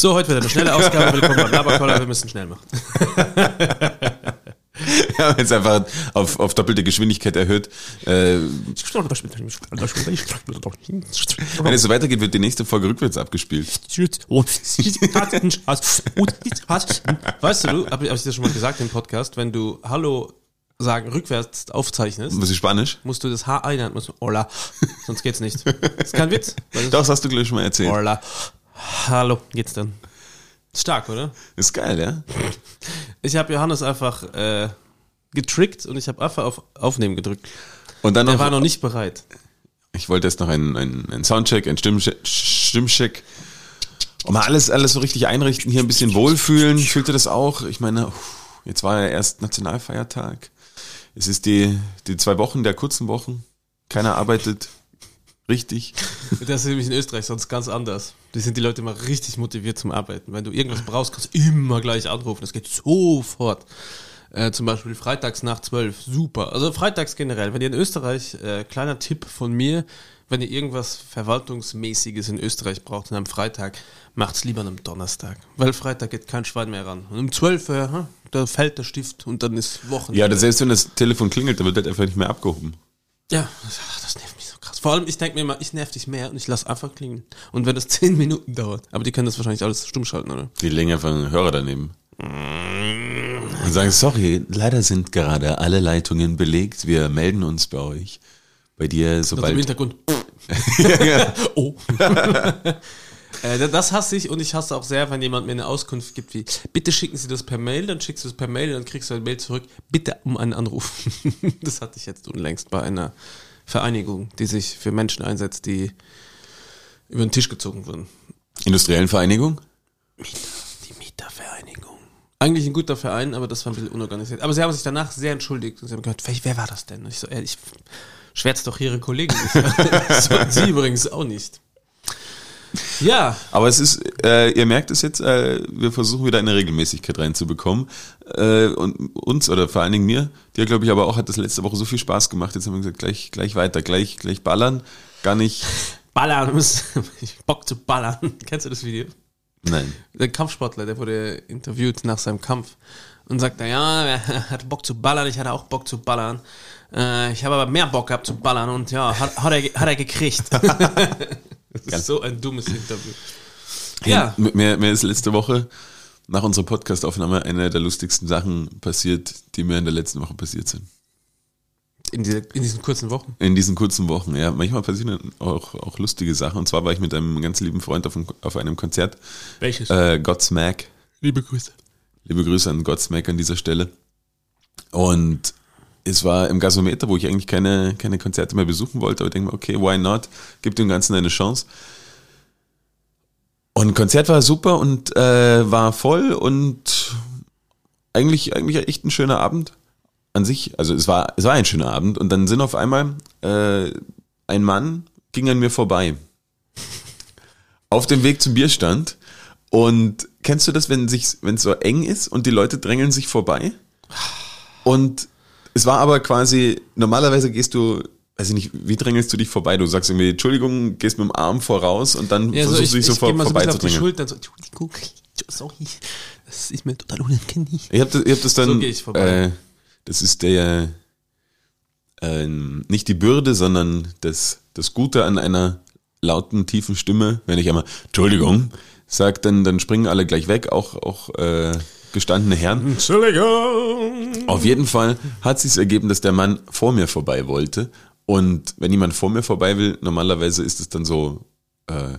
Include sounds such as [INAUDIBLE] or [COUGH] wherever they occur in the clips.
So, heute wieder eine schnelle [LAUGHS] Ausgabe. Willkommen beim Laberkoller. Wir müssen schnell machen. Wir haben jetzt einfach auf, auf doppelte Geschwindigkeit erhöht. Äh, wenn es so weitergeht, wird die nächste Folge rückwärts abgespielt. Weißt du, habe ich dir schon mal gesagt im Podcast, wenn du Hallo sagen rückwärts aufzeichnest, Was ist Spanisch? musst du das H einhalten, musst du Hola, sonst geht's nicht. Das ist kein Witz. Doch, das hast du gleich schon mal erzählt. Hola. Hallo, geht's dann. Stark, oder? Ist geil, ja? Ich habe Johannes einfach äh, getrickt und ich habe einfach auf Aufnehmen gedrückt. Und dann Er noch, war noch nicht bereit. ich wollte jetzt noch einen, einen, einen Soundcheck, einen Stimmcheck, Stimmcheck. Und mal alles, alles so richtig einrichten, hier ein bisschen wohlfühlen. Fühlt ihr das auch? Ich meine, jetzt war ja erst Nationalfeiertag. Es ist die, die zwei Wochen der kurzen Wochen. Keiner arbeitet richtig. Das ist nämlich in Österreich sonst ganz anders. Die sind die Leute immer richtig motiviert zum Arbeiten. Wenn du irgendwas brauchst, kannst du immer gleich anrufen. Das geht sofort. Äh, zum Beispiel freitags nach 12. Super. Also freitags generell. Wenn ihr in Österreich, äh, kleiner Tipp von mir, wenn ihr irgendwas Verwaltungsmäßiges in Österreich braucht an einem Freitag, macht's lieber an einem Donnerstag. Weil Freitag geht kein Schwein mehr ran. Und um 12 Uhr, hm, da fällt der Stift und dann ist Wochen. Ja, das- selbst wenn das Telefon klingelt, dann wird halt einfach nicht mehr abgehoben. Ja, das, das nervt. Vor allem, ich denke mir immer, ich nerv dich mehr und ich lass einfach klingen. Und wenn das [LAUGHS] 10 Minuten dauert, aber die können das wahrscheinlich alles stumm schalten, oder? Die legen einfach einen Hörer daneben. Und sagen, sorry, leider sind gerade alle Leitungen belegt. Wir melden uns bei euch. Bei dir, Und im sobald. Hintergrund. [LAUGHS] oh. [LAUGHS] Äh, das hasse ich und ich hasse auch sehr, wenn jemand mir eine Auskunft gibt wie, bitte schicken Sie das per Mail, dann schickst du es per Mail, dann kriegst du ein Mail zurück, bitte um einen Anruf. das hatte ich jetzt unlängst bei einer Vereinigung, die sich für Menschen einsetzt, die über den Tisch gezogen wurden. Industriellen Vereinigung? Die Mietervereinigung. Eigentlich ein guter Verein, aber das war ein bisschen unorganisiert. Aber sie haben sich danach sehr entschuldigt und sie haben gehört, wer, war das denn? Und ich so, äh, ich schwärze doch ihre Kollegen nicht. [LAUGHS] sollten sie übrigens auch nicht. Ja, Aber es ist, äh, ihr merkt es jetzt, äh, wir versuchen wieder eine Regelmäßigkeit reinzubekommen. Äh, und uns, oder vor allen Dingen mir, dir glaube ich aber auch, hat das letzte Woche so viel Spaß gemacht. Jetzt haben wir gesagt, gleich, gleich weiter, gleich, gleich ballern. Gar nicht. ballern. [LAUGHS] du musst- Bock zu ballern. [LAUGHS] Kennst du das Video? Nein. Der Kampfsportler, der wurde interviewt nach seinem Kampf und sagt, ja, er hatte Bock zu ballern, ich hatte auch Bock zu ballern. Äh, ich habe aber mehr Bock gehabt zu ballern und ja, hat, hat, er, hat er gekriegt. [LAUGHS] das ist so ein dummes Interview. Ja, Mir, mir, mir ist letzte Woche nach unserer Podcastaufnahme eine der lustigsten Sachen passiert, die mir in der letzten Woche passiert sind. in, diese, in diesen kurzen Wochen. In diesen kurzen Wochen, ja. Manchmal passieren auch, auch lustige Sachen. Und zwar war ich mit einem ganz lieben Freund auf einem, auf einem Konzert. Welches? Äh, Godsmack. Liebe Grüße. Liebe Grüße an Godsmack an dieser Stelle. Und es war im Gasometer, wo ich eigentlich keine, keine Konzerte mehr besuchen wollte, aber ich denke mir, okay, why not? Gib dem Ganzen eine Chance. Und Konzert war super und äh, war voll und eigentlich, eigentlich echt ein schöner Abend an sich. Also es war, es war ein schöner Abend und dann sind auf einmal äh, ein Mann ging an mir vorbei. Auf dem Weg zum Bierstand. Und kennst du das, wenn es so eng ist und die Leute drängeln sich vorbei? Und es war aber quasi, normalerweise gehst du, weiß ich nicht, wie drängelst du dich vorbei? Du sagst irgendwie, Entschuldigung, gehst mit dem Arm voraus und dann Ja, so versuchst ich, du dich ich, so vor, geh mal so ein bisschen auf die vorbeizudrängeln. Schultern, so, Entschuldigung, [LAUGHS] sorry, das ist mir total unangenehm. Ich habe das, ich hab das dann, So ich vorbei. Äh, das ist der, ähm, nicht die Bürde, sondern das, das Gute an einer lauten, tiefen Stimme, wenn ich einmal, Entschuldigung, sag, dann, dann springen alle gleich weg, auch, auch äh, gestandene Herren. Entschuldigung. Auf jeden Fall hat sich ergeben, dass der Mann vor mir vorbei wollte. Und wenn jemand vor mir vorbei will, normalerweise ist es dann so äh,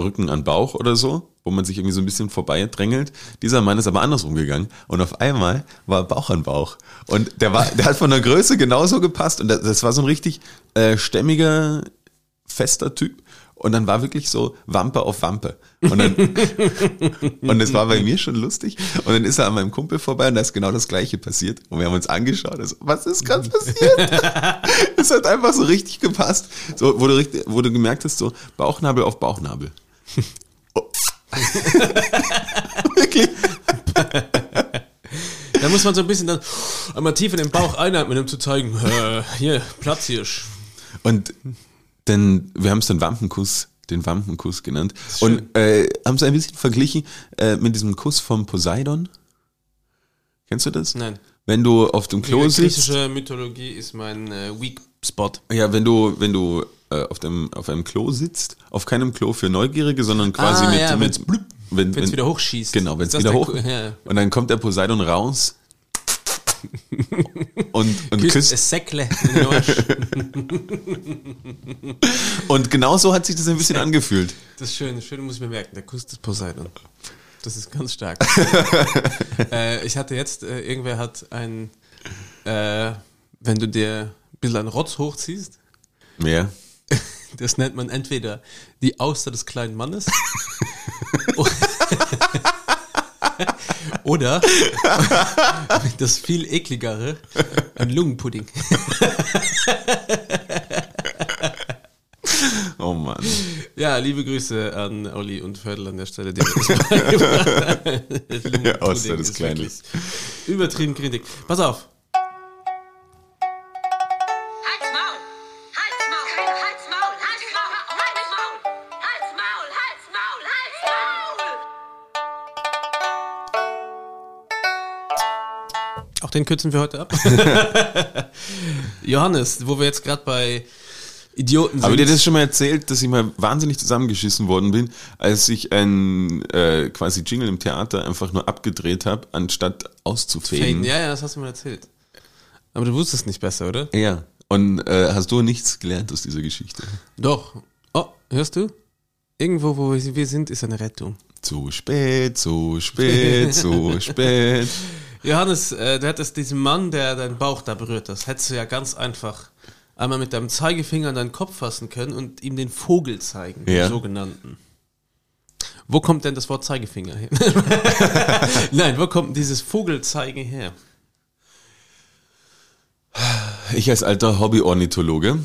Rücken an Bauch oder so, wo man sich irgendwie so ein bisschen vorbei drängelt. Dieser Mann ist aber andersrum gegangen und auf einmal war Bauch an Bauch. Und der war, der hat von der Größe genauso gepasst und das, das war so ein richtig äh, stämmiger, fester Typ. Und dann war wirklich so Wampe auf Wampe. Und dann, [LAUGHS] und es war bei mir schon lustig. Und dann ist er an meinem Kumpel vorbei und da ist genau das Gleiche passiert. Und wir haben uns angeschaut. Also, was ist gerade passiert? [LAUGHS] es hat einfach so richtig gepasst. So, wo du, richtig, wo du gemerkt hast, so Bauchnabel auf Bauchnabel. Oh. [LAUGHS] wirklich. Da muss man so ein bisschen dann einmal tief in den Bauch einatmen, um zu zeigen, äh, hier, Platzhirsch. Und dann, wir haben es dann Wampenkuss den Wampenkuss genannt. Und äh, haben sie ein bisschen verglichen äh, mit diesem Kuss vom Poseidon. Kennst du das? Nein. Wenn du auf dem Klo Die sitzt. griechische Mythologie ist mein äh, Weak Spot. Ja, wenn du, wenn du äh, auf, dem, auf einem Klo sitzt, auf keinem Klo für Neugierige, sondern quasi Ah, mit, ja, mit wenn, es wieder hochschießt. Genau, wenn es wieder der hoch. Ja. Und dann kommt der Poseidon raus [LAUGHS] und, und Küsst Säckle. [LAUGHS] Und genau so hat sich das ein bisschen angefühlt. Das ist schön, das Schöne muss ich mir merken, der Kuss des Poseidon. Das ist ganz stark. [LAUGHS] äh, ich hatte jetzt, äh, irgendwer hat ein, äh, wenn du dir ein bisschen einen Rotz hochziehst, Mehr. das nennt man entweder die Auster des kleinen Mannes oder [LAUGHS] das viel ekligere, ein Lungenpudding. [LAUGHS] Oh Mann. Ja, liebe Grüße an Olli und Fördel an der Stelle. Die [LAUGHS] das Auster des ist Kleinen. wirklich Übertrieben Kritik. Pass auf. Auch den kürzen wir heute ab. [LAUGHS] Johannes, wo wir jetzt gerade bei Idioten sind. Aber dir das schon mal erzählt, dass ich mal wahnsinnig zusammengeschissen worden bin, als ich ein äh, quasi Jingle im Theater einfach nur abgedreht habe, anstatt auszufaden. Faden. Ja, ja, das hast du mir erzählt. Aber du wusstest nicht besser, oder? Ja. Und äh, hast du nichts gelernt aus dieser Geschichte? Doch. Oh, hörst du? Irgendwo, wo wir sind, ist eine Rettung. Zu spät, zu spät, zu spät. [LAUGHS] Johannes, äh, du hättest diesen Mann, der deinen Bauch da berührt hat, hättest du ja ganz einfach einmal mit deinem Zeigefinger an deinen Kopf fassen können und ihm den Vogel zeigen, Ja. den sogenannten. Wo kommt denn das Wort Zeigefinger her? [LAUGHS] Nein, wo kommt dieses Vogelzeigen her? Ich als alter Hobby-Ornithologe,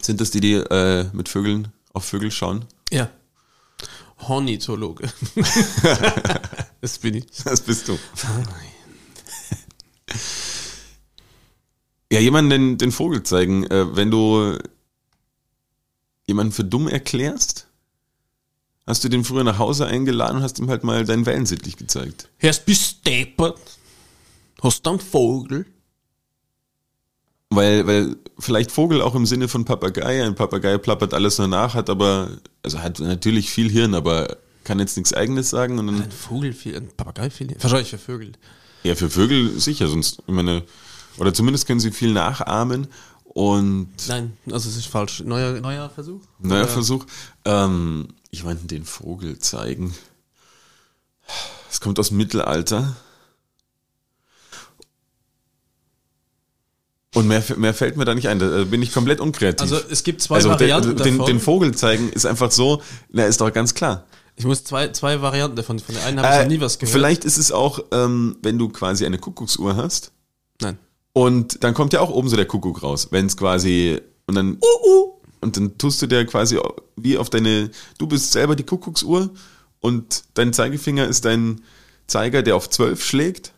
sind das die, die äh, mit Vögeln auf Vögel schauen? Ja. Hornithologe. [LAUGHS] das bin ich. [LAUGHS] Das bist du. [LAUGHS] Ja, jemanden den, den Vogel zeigen, äh, wenn du jemanden für dumm erklärst, hast du den früher nach Hause eingeladen und hast ihm halt mal deinen Wellensittlich gezeigt. Erst bist du deppert. Hast du einen Vogel? Weil, weil vielleicht Vogel auch im Sinne von Papagei, ein Papagei plappert alles nur nach, hat aber, also hat natürlich viel Hirn, aber kann jetzt nichts eigenes sagen und dann, Ein Vogel, ein Papagei. Wahrscheinlich für Vögel. ja, für Vögel sicher, sonst, ich meine, oder zumindest können sie viel nachahmen und Nein, also es ist falsch. Neuer, neuer Versuch? Neuer Oder- Versuch. Ähm, ich wollte den Vogel zeigen. Es kommt aus dem Mittelalter. Und mehr, mehr fällt mir da nicht ein. Da bin ich komplett unkreativ. Also es gibt zwei Also Varianten den, den Vogel zeigen ist einfach so, na, ist doch ganz klar. Ich muss zwei, zwei Varianten davon. Von der einen habe ich Äh, noch nie was gehört. Vielleicht ist es auch, ähm, wenn du quasi eine Kuckucksuhr hast Nein. und dann kommt ja auch oben so der Kuckuck raus, wenn es quasi und dann und dann tust du dir quasi wie auf deine du bist selber die Kuckucksuhr und dein Zeigefinger ist dein Zeiger, der auf 12 schlägt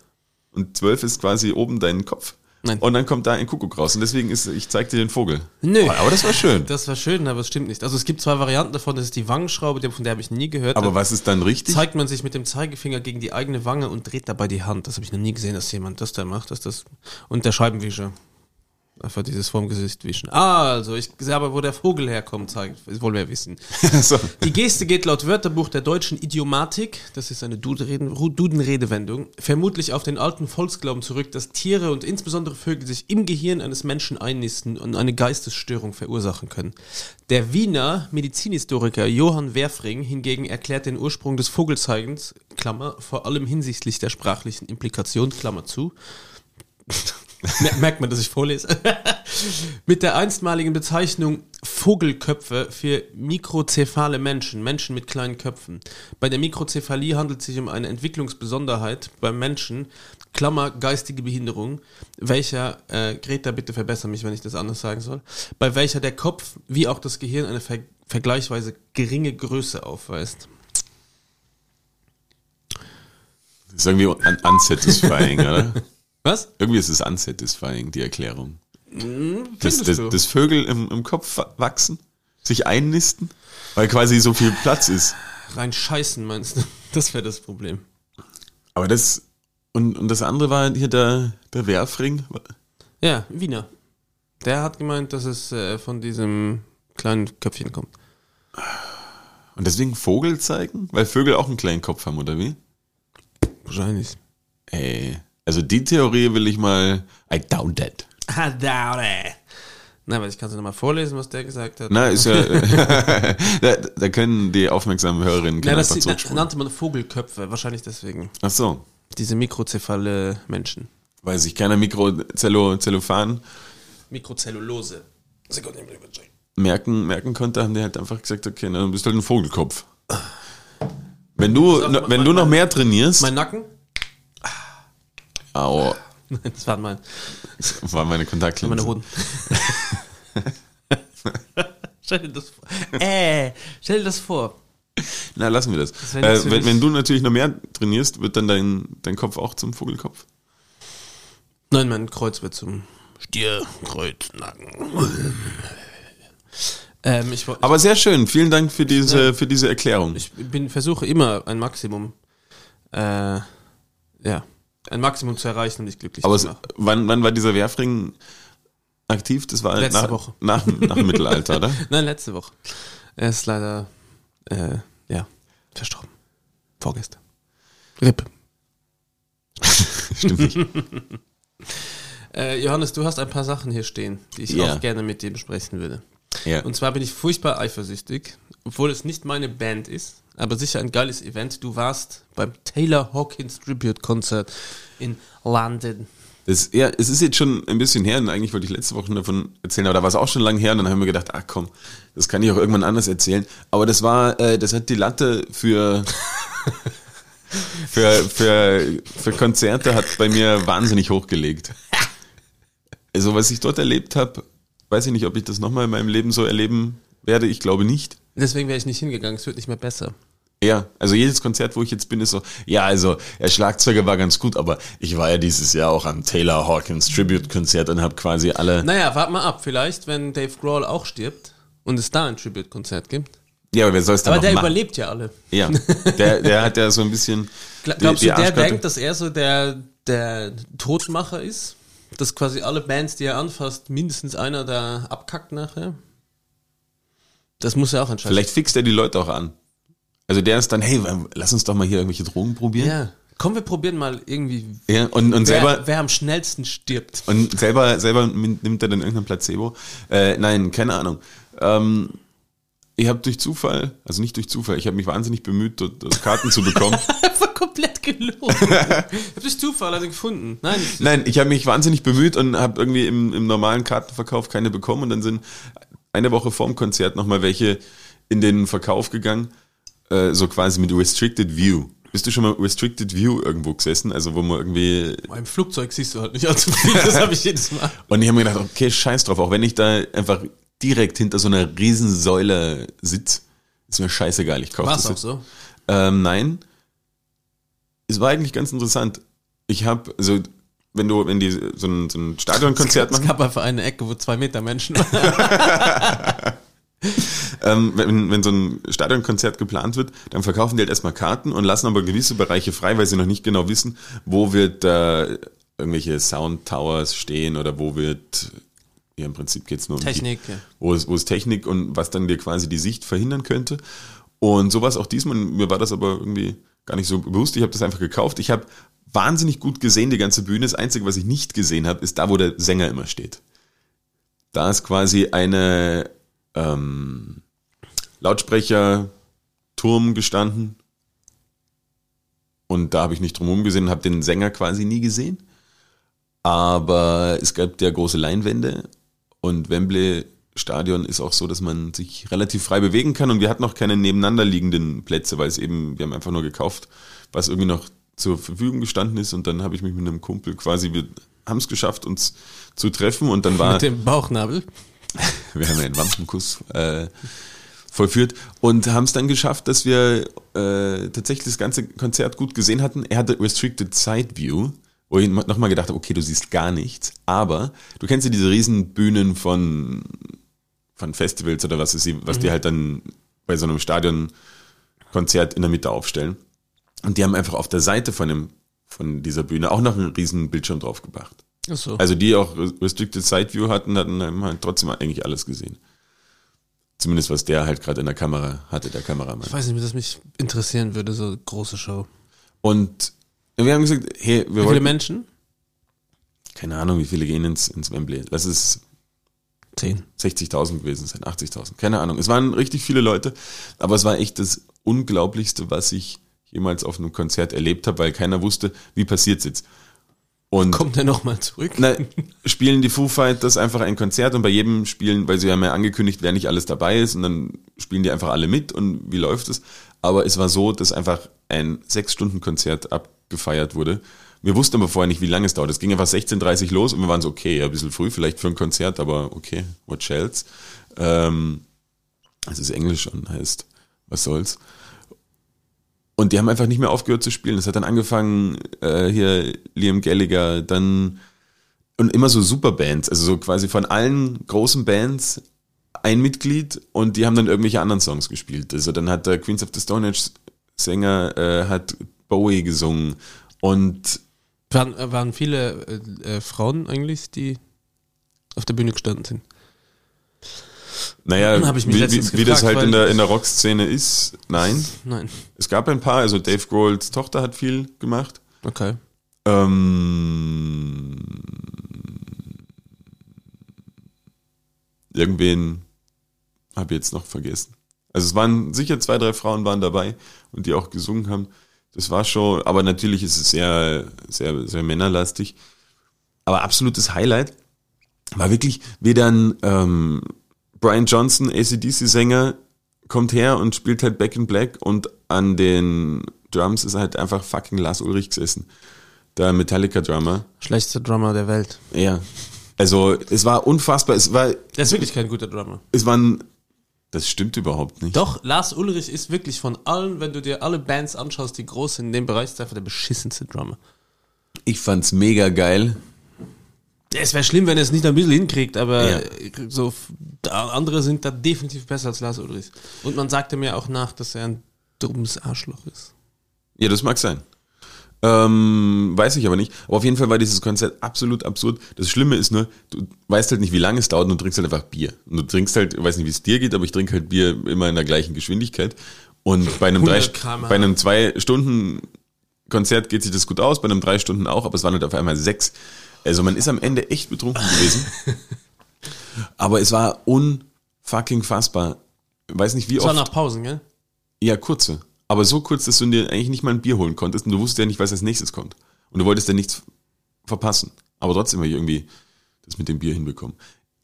und 12 ist quasi oben dein Kopf. Nein. Und dann kommt da ein Kuckuck raus und deswegen ist ich zeig dir den Vogel. Nö. Oh, aber das war schön. Das war schön, aber es stimmt nicht. Also es gibt zwei Varianten davon. Das ist die Wangenschraube, von der habe ich nie gehört. Aber was ist dann richtig? zeigt man sich mit dem Zeigefinger gegen die eigene Wange und dreht dabei die Hand. Das habe ich noch nie gesehen, dass jemand das da macht. Dass das und der Scheibenwischer. Einfach dieses vorm Gesicht wischen. Ah, also ich sehe aber, wo der Vogel herkommt, zeigt, das wollen wir wissen. [LAUGHS] so. Die Geste geht laut Wörterbuch der deutschen Idiomatik, das ist eine Dudenredewendung, vermutlich auf den alten Volksglauben zurück, dass Tiere und insbesondere Vögel sich im Gehirn eines Menschen einnisten und eine Geistesstörung verursachen können. Der Wiener Medizinhistoriker Johann Werfring hingegen erklärt den Ursprung des Vogelzeigens, Klammer, vor allem hinsichtlich der sprachlichen Implikation, Klammer zu, [LAUGHS] Merkt man, dass ich vorlese? [LAUGHS] mit der einstmaligen Bezeichnung Vogelköpfe für mikrozephale Menschen, Menschen mit kleinen Köpfen. Bei der Mikrozephalie handelt es sich um eine Entwicklungsbesonderheit beim Menschen, Klammer geistige Behinderung, welcher, äh, Greta, bitte verbessere mich, wenn ich das anders sagen soll, bei welcher der Kopf wie auch das Gehirn eine ver vergleichsweise geringe Größe aufweist. Das ist irgendwie un unsatisfying, oder? [LAUGHS] Was? Irgendwie ist es unsatisfying, die Erklärung. Dass, Findest dass, du? dass Vögel im, im Kopf wa- wachsen? Sich einnisten? Weil quasi so viel Platz ist. Rein scheißen meinst du? [LAUGHS] Das wäre das Problem. Aber das, und, und das andere war hier der, der Werfring. Ja, Wiener. Der hat gemeint, dass es äh, von diesem kleinen Köpfchen kommt. Und deswegen Vogel zeigen? Weil Vögel auch einen kleinen Kopf haben, oder wie? Wahrscheinlich. Ey, also die Theorie will ich mal, I doubt that. [LAUGHS] I doubt it. Na, aber ich kann es nochmal vorlesen, was der gesagt hat. Na, ist ja, [LAUGHS] [LAUGHS] da, da können die aufmerksamen Hörerinnen das einfach na, zurückspulen. nannte man Vogelköpfe, wahrscheinlich deswegen. Ach so, Diese mikrozephale Menschen. weil sich keiner Mikrozellophan Mikrozellulose. Sekunde, ich merken, merken konnte, haben die halt einfach gesagt, okay, na, du bist halt ein Vogelkopf. Wenn du, mal, wenn mein- du noch mehr trainierst, Mein Nacken? Au, Nein, das waren mein, das war meine Kontaktlinse. meine Hoden. [LAUGHS] stell dir das vor. Äh, stell dir das vor. Na, lassen wir das. wär äh, wenn, wenn du natürlich noch mehr trainierst, wird dann dein, dein Kopf auch zum Vogelkopf. Nein, mein Kreuz wird zum Stier, Kreuz, Nacken. Ähm, ich, Aber sehr schön. Vielen Dank für diese, für diese Erklärung. ich bin, versuche immer ein Maximum, äh, ja, ein Maximum zu erreichen, um dich glücklich Aber zu machen. wann, wann war dieser Werfring aktiv? Das war Letzte nach, Woche. Nach, nach dem Mittelalter, oder? [LAUGHS] Nein, letzte Woche. Er ist leider, äh, ja, verstorben. Vorgestern. Rippe. [LAUGHS] Stimmt nicht. [LAUGHS] Äh, Johannes, du hast ein paar Sachen hier stehen, die ich Ja. auch gerne mit dir besprechen würde. Ja. Und zwar bin ich furchtbar eifersüchtig, obwohl es nicht meine Band ist, aber sicher ein geiles Event. Du warst beim Taylor Hawkins Tribute Konzert in London. Das, ja, es ist jetzt schon ein bisschen her und eigentlich wollte ich letzte Woche davon erzählen, aber da war es auch schon lange her und dann haben wir gedacht, ach komm, das kann ich auch irgendwann anders erzählen. Aber das war, äh, das hat die Latte für, [LAUGHS] für, für, für Konzerte hat bei mir wahnsinnig hochgelegt. Also was ich dort erlebt habe, weiß ich nicht, ob ich das nochmal in meinem Leben so erleben werde. Ich glaube nicht. Deswegen wäre ich nicht hingegangen, es wird nicht mehr besser. Ja, also jedes Konzert, wo ich jetzt bin, ist so, ja, also der Schlagzeuger war ganz gut, aber ich war ja dieses Jahr auch am Taylor Hawkins Tribute-Konzert und habe quasi alle. Naja, warte mal ab, vielleicht, wenn Dave Grohl auch stirbt und es da ein Tribute-Konzert gibt. Ja, aber wer soll es dann Aber der machen? überlebt ja alle. Ja, der, der hat ja so ein bisschen. [LAUGHS] Gla- die- Glaubst die du, der denkt, dass er so der, der Todmacher ist? Dass quasi alle Bands, die er anfasst, mindestens einer da abkackt nachher? Das muss ja auch entscheiden. Vielleicht fixt er die Leute auch an. Also der ist dann, hey, lass uns doch mal hier irgendwelche Drogen probieren. Ja. Komm, wir probieren mal irgendwie, Ja, und, und selber, wer, wer am schnellsten stirbt. und selber, selber nimmt er dann irgendein Placebo. Äh, nein, keine Ahnung. Ähm, ich habe durch Zufall, also nicht durch Zufall, ich habe mich wahnsinnig bemüht, dort, dort Karten zu bekommen. [LAUGHS] Komplett gelogen. [LAUGHS] ich hab durch Zufall alle gefunden. Nein, Nein, ich habe mich wahnsinnig bemüht und habe irgendwie im, im normalen Kartenverkauf keine bekommen und dann sind eine Woche vorm Konzert nochmal welche in den Verkauf gegangen, äh, so quasi mit Restricted View. Bist du schon mal Restricted View irgendwo gesessen? Also wo man irgendwie... im Flugzeug siehst du halt nicht allzu viel, das habe ich jedes Mal. [LAUGHS] Und ich habe mir gedacht, okay, scheiß drauf, auch wenn ich da einfach direkt hinter so einer Riesensäule sitz, ist mir scheißegal, ich kaufe War das es auch so? Ähm, nein. Es war eigentlich ganz interessant. Ich habe, also wenn du, wenn die so ein, so ein Stadionkonzert Es machen, gab einfach eine Ecke, wo zwei Meter Menschen [LAUGHS] waren. ähm, wenn, wenn so ein Stadionkonzert geplant wird, dann verkaufen die halt erstmal Karten und lassen aber gewisse Bereiche frei, weil sie noch nicht genau wissen, wo wird äh, irgendwelche Sound Towers stehen oder wo wird, ja im Prinzip geht's nur um Technik, die, wo ist, wo ist Technik und was dann dir quasi die Sicht verhindern könnte. Und sowas auch diesmal, mir war das aber irgendwie gar nicht so bewusst, ich habe das einfach gekauft. Ich habe wahnsinnig gut gesehen, die ganze Bühne. Das Einzige, was ich nicht gesehen habe, ist da, wo der Sänger immer steht. Da ist quasi eine ähm, Lautsprecher-Turm gestanden. Und da habe ich nicht drum gesehen und habe den Sänger quasi nie gesehen. Aber es gab ja große Leinwände und Wembley Stadion ist auch so, dass man sich relativ frei bewegen kann und wir hatten auch keine nebeneinander liegenden Plätze, weil es eben, wir haben einfach nur gekauft, was irgendwie noch zur Verfügung gestanden ist und dann habe ich mich mit einem Kumpel quasi, wir haben es geschafft, uns zu treffen und dann [LAUGHS] war, Mit dem Bauchnabel. [LAUGHS] wir haben einen Wampenkuss äh, vollführt und haben es dann geschafft, dass wir äh, tatsächlich das ganze Konzert gut gesehen hatten. Er hatte Restricted Side View, wo ich nochmal gedacht habe, okay, du siehst gar nichts, aber du kennst ja diese riesen Bühnen von von Festivals oder was, es, sie- was die halt dann bei so einem Stadionkonzert in der Mitte aufstellen. Und die haben einfach auf der Seite von dem, von dieser Bühne auch noch einen riesen Bildschirm draufgebracht. Ach so. Also die auch Restricted Side View hatten, hatten haben halt trotzdem eigentlich alles gesehen. Zumindest was der halt gerade in der Kamera hatte, der Kameramann. ich weiß nicht, wie das mich interessieren würde, so große Show. Und wir haben gesagt, hey, wir Wie viele wollten, Menschen? keine Ahnung, wie viele gehen ins, ins Wembley. Lass es Zehn. 60.000 gewesen sein, 80.000, keine Ahnung. Es waren richtig viele Leute, aber es war echt das Unglaublichste, was ich jemals auf einem Konzert erlebt habe, weil keiner wusste, wie passiert's jetzt. Und Kommt er nochmal zurück? na, spielen die Foo Fighters einfach ein Konzert und bei jedem spielen, weil sie haben ja angekündigt, wer nicht alles dabei ist und dann spielen die einfach alle mit und wie läuft es? Aber es war so, dass einfach ein sechs Stunden Konzert abgefeiert wurde. Wir wussten aber vorher nicht, wie lange es dauert. Es ging einfach 16.30 los und wir waren so, okay, ein bisschen früh vielleicht für ein Konzert, aber okay, what else? Ähm, es ist Englisch und heißt, was soll's? Und die haben einfach nicht mehr aufgehört zu spielen. Es hat dann angefangen, äh, hier Liam Gallagher, dann und immer so Superbands, also so quasi von allen großen Bands ein Mitglied und die haben dann irgendwelche anderen Songs gespielt. Also dann hat der Queens of the Stone Age Sänger äh, hat Bowie gesungen und Waren, äh, waren viele äh, äh, Frauen eigentlich, die auf der Bühne gestanden sind? naja, mich wie, letztens wie, wie das gefragt, halt in der, in der Rockszene ist, nein. Nein. Es gab ein paar, also Dave Grohls Tochter hat viel gemacht. Okay. Ähm, irgendwen habe ich jetzt noch vergessen. Also es waren sicher zwei, drei Frauen waren dabei und die auch gesungen haben. Das war schon, aber natürlich ist es sehr, sehr, sehr männerlastig. Aber absolutes Highlight war wirklich, wie dann ähm, Brian Johnson, ACDC-Sänger, kommt her und spielt halt Back in Black und an den Drums ist halt einfach fucking Lars Ulrich gesessen. Der Metallica-Drummer. Schlechtester Drummer der Welt. Ja. Also es war unfassbar. Es war, Der ist wirklich kein guter Drummer. es waren, das stimmt überhaupt nicht. Doch, Lars Ulrich ist wirklich von allen, wenn du dir alle Bands anschaust, die groß sind in dem Bereich, ist einfach der beschissenste Drummer. Ich fand's mega geil. Es wäre schlimm, wenn er es nicht ein bisschen hinkriegt, aber Ja. so andere sind da definitiv besser als Lars Ulrich. Und man sagte mir auch nach, dass er ein dummes Arschloch ist. Ja, das mag sein. Ähm, weiß ich aber nicht. Aber auf jeden Fall war dieses Konzert absolut absurd. Das Schlimme ist nur, du weißt halt nicht, wie lange es dauert und du trinkst halt einfach Bier. Und du trinkst halt, ich weiß nicht, wie es dir geht, aber ich trinke halt Bier immer in der gleichen Geschwindigkeit. Und bei einem, drei, 100 km/h. bei einem zwei Stunden Konzert geht sich das gut aus, bei einem drei Stunden auch, aber es waren halt auf einmal sechs. Also man ist am Ende echt betrunken [LAUGHS] gewesen. aber es war unfucking fassbar. Weiß nicht, wie Das war oft. nach Pausen, gell? Ja, kurze. Aber so kurz, dass du dir eigentlich nicht mal ein Bier holen konntest und du wusstest ja nicht, was als nächstes kommt. Und du wolltest ja nichts verpassen. Aber trotzdem habe ich irgendwie das mit dem Bier hinbekommen.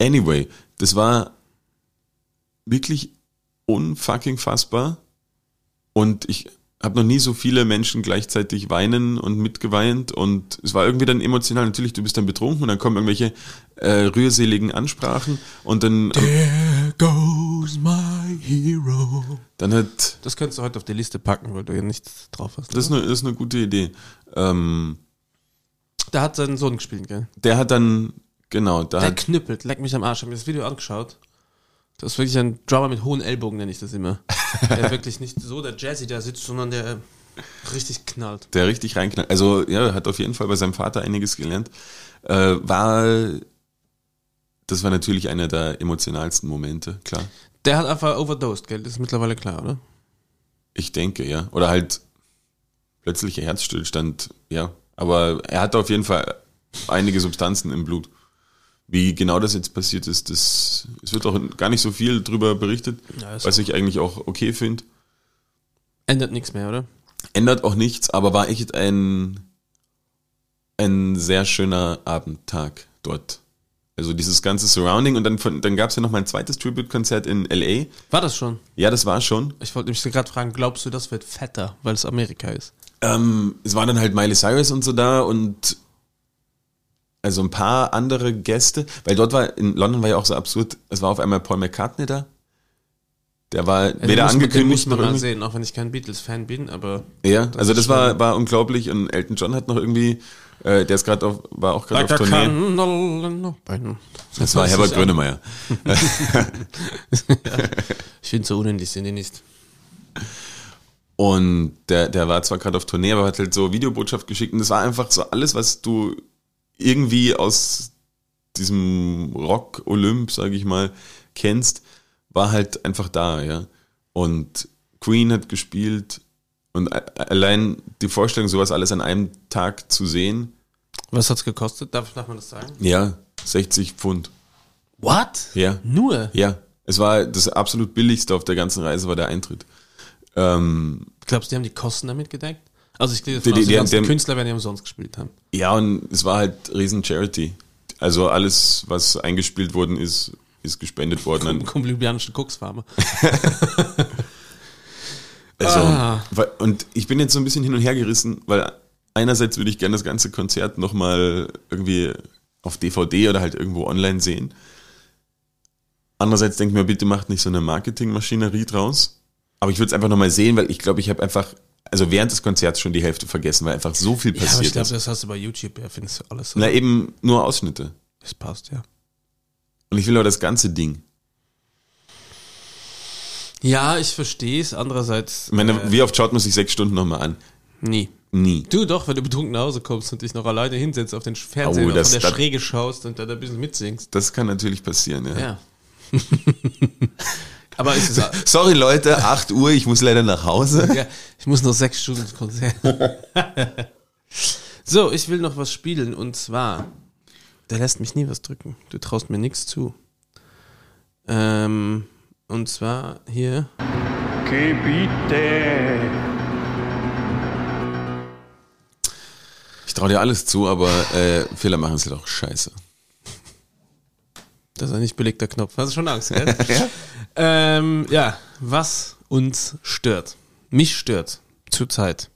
Anyway, das war wirklich unfucking fassbar. Und ich habe noch nie so viele Menschen gleichzeitig weinen und mitgeweint. Und es war irgendwie dann emotional. Natürlich, du bist dann betrunken und dann kommen irgendwelche äh, rührseligen Ansprachen. Und dann, There goes my hero. dann hat Das könntest du heute auf die Liste packen, weil du ja nichts drauf hast. Das ist eine, das ist eine gute Idee. Ähm, Der hat seinen Sohn gespielt, gell? der hat dann, genau, da Der hat, knüppelt, leck mich am Arsch. Ich habe mir das Video angeschaut. Das ist wirklich ein Drummer mit hohen Ellbogen, nenne ich das immer. der wirklich nicht so der Jazzy da sitzt, sondern der richtig knallt. der richtig reinknallt. Also, ja, hat auf jeden Fall bei seinem Vater einiges gelernt. Äh, war, das war natürlich einer der emotionalsten Momente, klar. Der hat einfach overdosed, gell? Das ist mittlerweile klar, oder? Ich denke, ja. Oder halt plötzlicher Herzstillstand, ja. Aber er hatte auf jeden Fall einige Substanzen im Blut. Wie genau das jetzt passiert ist, das, es wird auch gar nicht so viel drüber berichtet, Ja, was ich eigentlich auch okay finde. Ändert nichts mehr, oder? ändert auch nichts, aber war echt ein, ein sehr schöner Abendtag dort. Also dieses ganze Surrounding und dann, dann gab es ja noch mal ein zweites Tribute-Konzert in L.A. War das schon? Ja, das war schon. Ich wollte mich gerade fragen, glaubst du, das wird fetter, weil es Amerika ist? Ähm, es waren dann halt Miley Cyrus und so da und also ein paar andere Gäste, weil dort war, in London war ja auch so absurd, es war auf einmal Paul McCartney da. Der war Den weder angekündigt muss man noch mal irgendwie. sehen, auch wenn ich kein Beatles-Fan bin, aber Ja, also ist das war, war unglaublich und Elton John hat noch irgendwie Äh, der ist gerade auf, war auch gerade auf Tournee. Das war Herbert Grönemeyer. [LAUGHS] [LAUGHS] Ich finde so unendlich sind die nicht. Und der, der war zwar gerade auf Tournee, aber hat halt so Videobotschaft geschickt und das war einfach so alles, was du irgendwie aus diesem Rock-Olymp, sage ich mal, kennst, war halt einfach da, ja. Und Queen hat gespielt und allein die Vorstellung, sowas alles an einem Tag zu sehen, Was hat's gekostet? Darf, darf man das sagen? ja, 60 Pfund. What? Ja. Nur? Ja, es war das absolut billigste auf der ganzen Reise war der Eintritt. Ähm, Glaubst du, die haben die Kosten damit gedeckt? Also ich gehe Die- die- die, die- ganzen die Künstler werden ja umsonst gespielt haben. ja, und es war halt riesen Charity. Also alles, was eingespielt worden ist, ist gespendet worden an Kolumbianischen Koksfarmer. [LAUGHS] Also, Ah. und ich bin jetzt so ein bisschen hin und her gerissen, weil einerseits würde ich gerne das ganze Konzert nochmal irgendwie auf DVD oder halt irgendwo online sehen. Andererseits denke ich mir, bitte macht nicht so eine Marketingmaschinerie draus. Aber ich würde es einfach nochmal sehen, weil ich glaube, ich habe einfach, also während des Konzerts schon die Hälfte vergessen, weil einfach so viel Ja, aber ich passiert glaube, das hast du bei YouTube, ja, findest du alles so. Na eben nur Ausschnitte. Das passt, ja. Und ich will aber das ganze Ding. Ja, ich verstehe es. Andererseits, Ich meine, äh, wie oft schaut man sich sechs Stunden nochmal an? nie. Nie. Du doch, wenn du betrunken nach Hause kommst und dich noch alleine hinsetzt auf den Fernseher Oh, und von der das- Schräge schaust und dann ein bisschen mitsingst. Das kann natürlich passieren, ja. Ja. [LAUGHS] [LAUGHS] aber ist [LAUGHS] es, Sorry Leute, 8 Uhr, ich muss leider nach Hause. ja, ich muss noch sechs Stunden ins Konzert. [LAUGHS] so, ich will noch was spielen und zwar, der lässt mich nie was drücken. Du traust mir nichts zu. Ähm, und zwar hier. Gebiete. Ich traue dir alles zu, aber äh, Fehler machen halt auch scheiße. Das ist ein nicht belegter Knopf. Hast du schon Angst, gell? [LAUGHS] ja. Ähm, ja, was uns stört. Mich stört zurzeit.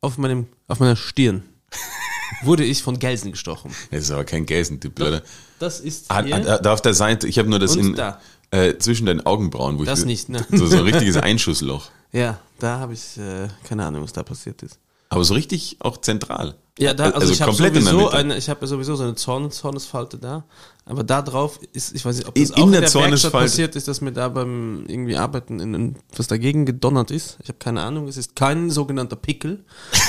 Auf meinem, auf meiner Stirn [LAUGHS] wurde ich von Gelsen gestochen. Das ist aber kein Gelsentyp, oder? Das ist Hat, hier. hat, da auf der Seite, ich habe nur das in, da. äh, zwischen deinen Augenbrauen, wo Das ich nicht, ne? [LAUGHS] so, so ein richtiges Einschussloch. ja, da habe ich äh, keine Ahnung, was da passiert ist. Aber so richtig auch zentral. Ja, da, also, ich habe sowieso Mitte. eine, ich habe sowieso so eine Zorn, Zornesfalte da, aber da drauf ist, ich weiß nicht, ob das in auch in der der, Werkstatt passiert ist, dass mir da beim irgendwie Arbeiten in, in, was dagegen gedonnert ist. Ich habe keine Ahnung, es ist kein sogenannter Pickel.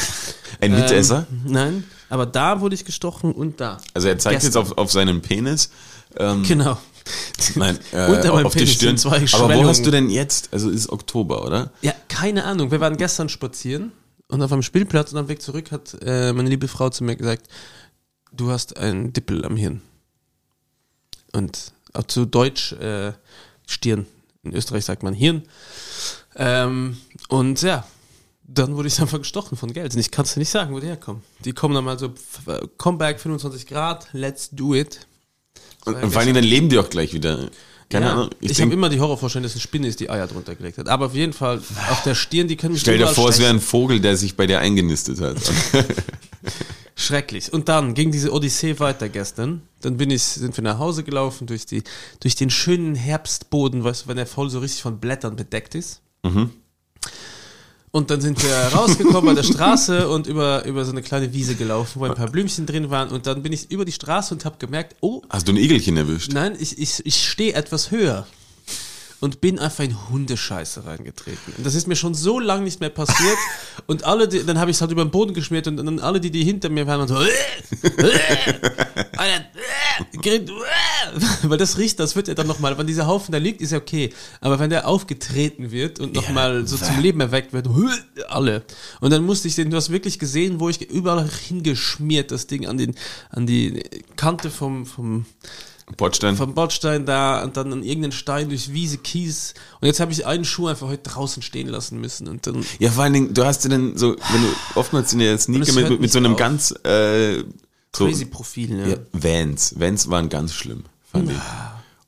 [LAUGHS] Ein Mitesser. Ähm, nein, aber da wurde ich gestochen und da. Also er zeigt jetzt gestern. auf, auf seinen Penis. Ähm, Genau. Nein, [LAUGHS] äh, Unter meinem auf die Penis Stirn. sind zwei Aber wo hast du denn jetzt? Also ist Oktober, oder? Ja, keine Ahnung. Wir waren gestern spazieren und auf einem Spielplatz und am Weg zurück hat äh, meine liebe Frau zu mir gesagt, du hast einen Dippel am Hirn. Und auch zu Deutsch äh, Stirn. In Österreich sagt man Hirn. Ähm, und ja, dann wurde ich einfach gestochen von Geld. Und ich kann es dir nicht sagen, wo die herkommen. Die kommen dann mal so, äh, Comeback 25 Grad, let's do it. Und, und vor Dingen, dann leben die auch gleich wieder. Keine ja, Ahnung. ich, Ich, habe immer die Horrorvorstellung, dass eine Spinne ist, die Eier drunter gelegt hat. Aber auf jeden Fall, auf der Stirn, die können mich stell dir vor, es wäre stechen. ein Vogel, der sich bei dir eingenistet hat. [LAUGHS] Schrecklich. Und dann ging diese Odyssee weiter gestern. Dann bin ich, sind wir nach Hause gelaufen durch die, durch den schönen Herbstboden, weißt du, wenn der voll so richtig von Blättern bedeckt ist. Und dann sind wir rausgekommen bei der Straße und über, über so eine kleine Wiese gelaufen, wo ein paar Blümchen drin waren. Und dann bin ich über die Straße und habe gemerkt, oh, Hast du ein Igelchen erwischt? nein, ich, ich, ich stehe etwas höher. Und bin einfach in Hundescheiße reingetreten. Und das ist mir schon so lange nicht mehr passiert. [LAUGHS] Und alle, die, dann habe ich es halt über den Boden geschmiert und dann alle, die, die hinter mir waren, waren so, [LAUGHS] Alter, Grit, weil das riecht, das wird ja dann nochmal, wenn dieser Haufen da liegt, ist ja okay. Aber wenn der aufgetreten wird und nochmal so zum Leben erweckt wird, alle. Und dann musste ich den, du hast wirklich gesehen, wo ich überall hingeschmiert, das Ding an den, an die Kante vom, vom, Bordstein? vom Bordstein da und dann an irgendeinen Stein durch Wiese, Kies. Und jetzt habe ich einen Schuh einfach heute draußen stehen lassen müssen und dann, Ja, vor allen Dingen, du hast dir dann so, wenn du oftmals in der Sneaker mit, mit, so einem auf. ganz äh, so, crazy Profil, ne? ja, Vans. Vans waren ganz schlimm, fand ich.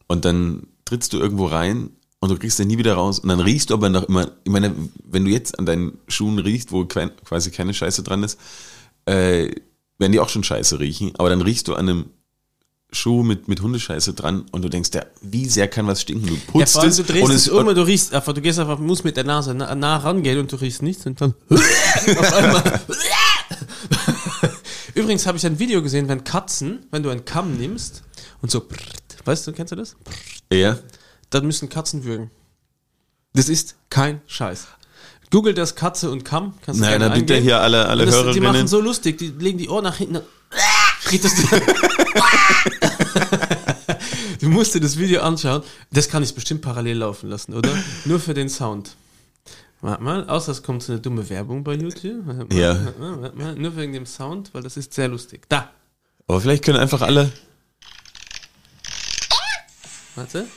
Und dann trittst du irgendwo rein und du kriegst den nie wieder raus und dann riechst du aber noch immer, ich meine, wenn du jetzt an deinen Schuhen riechst, wo quasi keine Scheiße dran ist, äh, werden die auch schon scheiße riechen, aber dann riechst du an einem Schuh mit, mit Hundescheiße dran und du denkst, ja, wie sehr kann was stinken? Du Ja, putzt allem, es du drehst und es um und du riechst einfach, du gehst einfach, musst mit der Nase nah, nah rangehen und du riechst nichts und dann [LAUGHS] auf einmal [LAUGHS] Übrigens habe ich ein Video gesehen, wenn Katzen, wenn du einen Kamm nimmst und so, weißt du, kennst du das? Ja. Dann müssen Katzen würgen. Das ist kein Scheiß. Google das Katze und Kamm. Kannst du Nein, dann bitte eingeben. hier alle, alle das, die machen Hörerinnen. so lustig, die legen die Ohren nach hinten. [LAUGHS] Kriegt das [LAUGHS] du musst dir das Video anschauen. Das kann ich bestimmt parallel laufen lassen, oder? Nur für den Sound. Warte mal, außer es kommt so eine dumme Werbung bei YouTube. Mal, Ja. mal, warte mal. Nur wegen dem Sound, weil das ist sehr lustig. Da, Aber vielleicht können einfach alle. warte.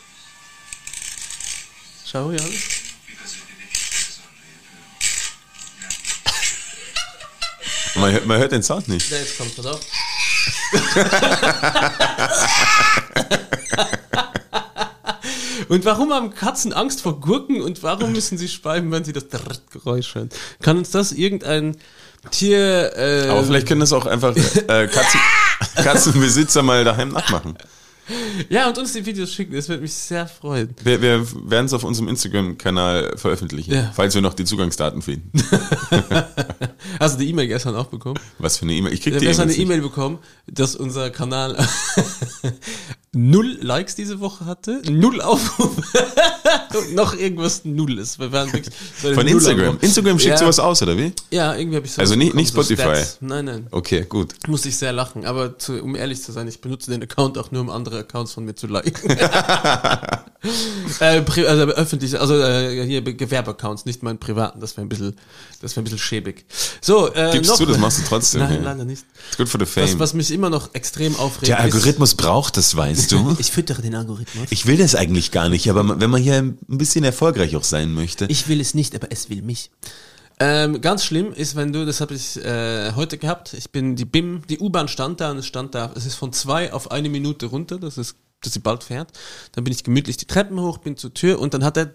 Schau, Jan. Man hört, man hört den Sound nicht. Der jetzt kommt, pass auf. [LAUGHS] Und warum haben Katzen Angst vor Gurken und warum müssen sie speiben, wenn sie das Geräusch hören? Kann uns das irgendein Tier... Äh, Aber vielleicht können das auch einfach äh, Katzen, [LAUGHS] Katzenbesitzer mal daheim nachmachen. [LAUGHS] ja, und uns die Videos schicken, das würde mich sehr freuen. Wir, wir werden es auf unserem Instagram-Kanal veröffentlichen, Ja. falls wir noch die Zugangsdaten finden. [LAUGHS] Hast du die E-Mail gestern auch bekommen? Was für eine E-Mail? Ich krieg Wir die haben gestern E-Mails eine. E-Mail bekommen, dass unser Kanal [LAUGHS] null Likes diese Woche hatte, null Aufrufe [LAUGHS] und noch irgendwas null ist. Wir waren wirklich [LAUGHS] so Von Null Instagram. Aufrufe. Instagram schickt ja, sowas aus, oder wie? Ja, irgendwie habe ich so Also nicht- nicht so Spotify. Stats. Nein, nein. Okay, gut. Musste ich sehr lachen. Aber zu, um ehrlich zu sein, ich benutze den Account auch nur, um andere Accounts von mir zu liken. [LAUGHS] äh, also öffentlich, also äh, hier Gewerbeaccounts, nicht meinen privaten. Das wäre ein bisschen, das wäre ein bisschen schäbig. So, äh, Gibst noch, du, das machst du trotzdem. Nein, ja. leider nicht. It's good for the fame. Was, was mich immer noch extrem aufregt. Der ist- Algorithmus braucht das, du. Ich füttere den Algorithmus. Ich will das eigentlich gar nicht, aber wenn man hier ein bisschen erfolgreich auch sein möchte. Ich will es nicht, aber es will mich. Ähm, ganz schlimm ist, wenn du, das habe ich äh, heute gehabt, ich bin die BIM, die U-Bahn stand da und es stand da, es ist von zwei auf eine Minute runter, das ist, dass sie bald fährt. Dann bin ich gemütlich die Treppen hoch, bin zur Tür und dann hat der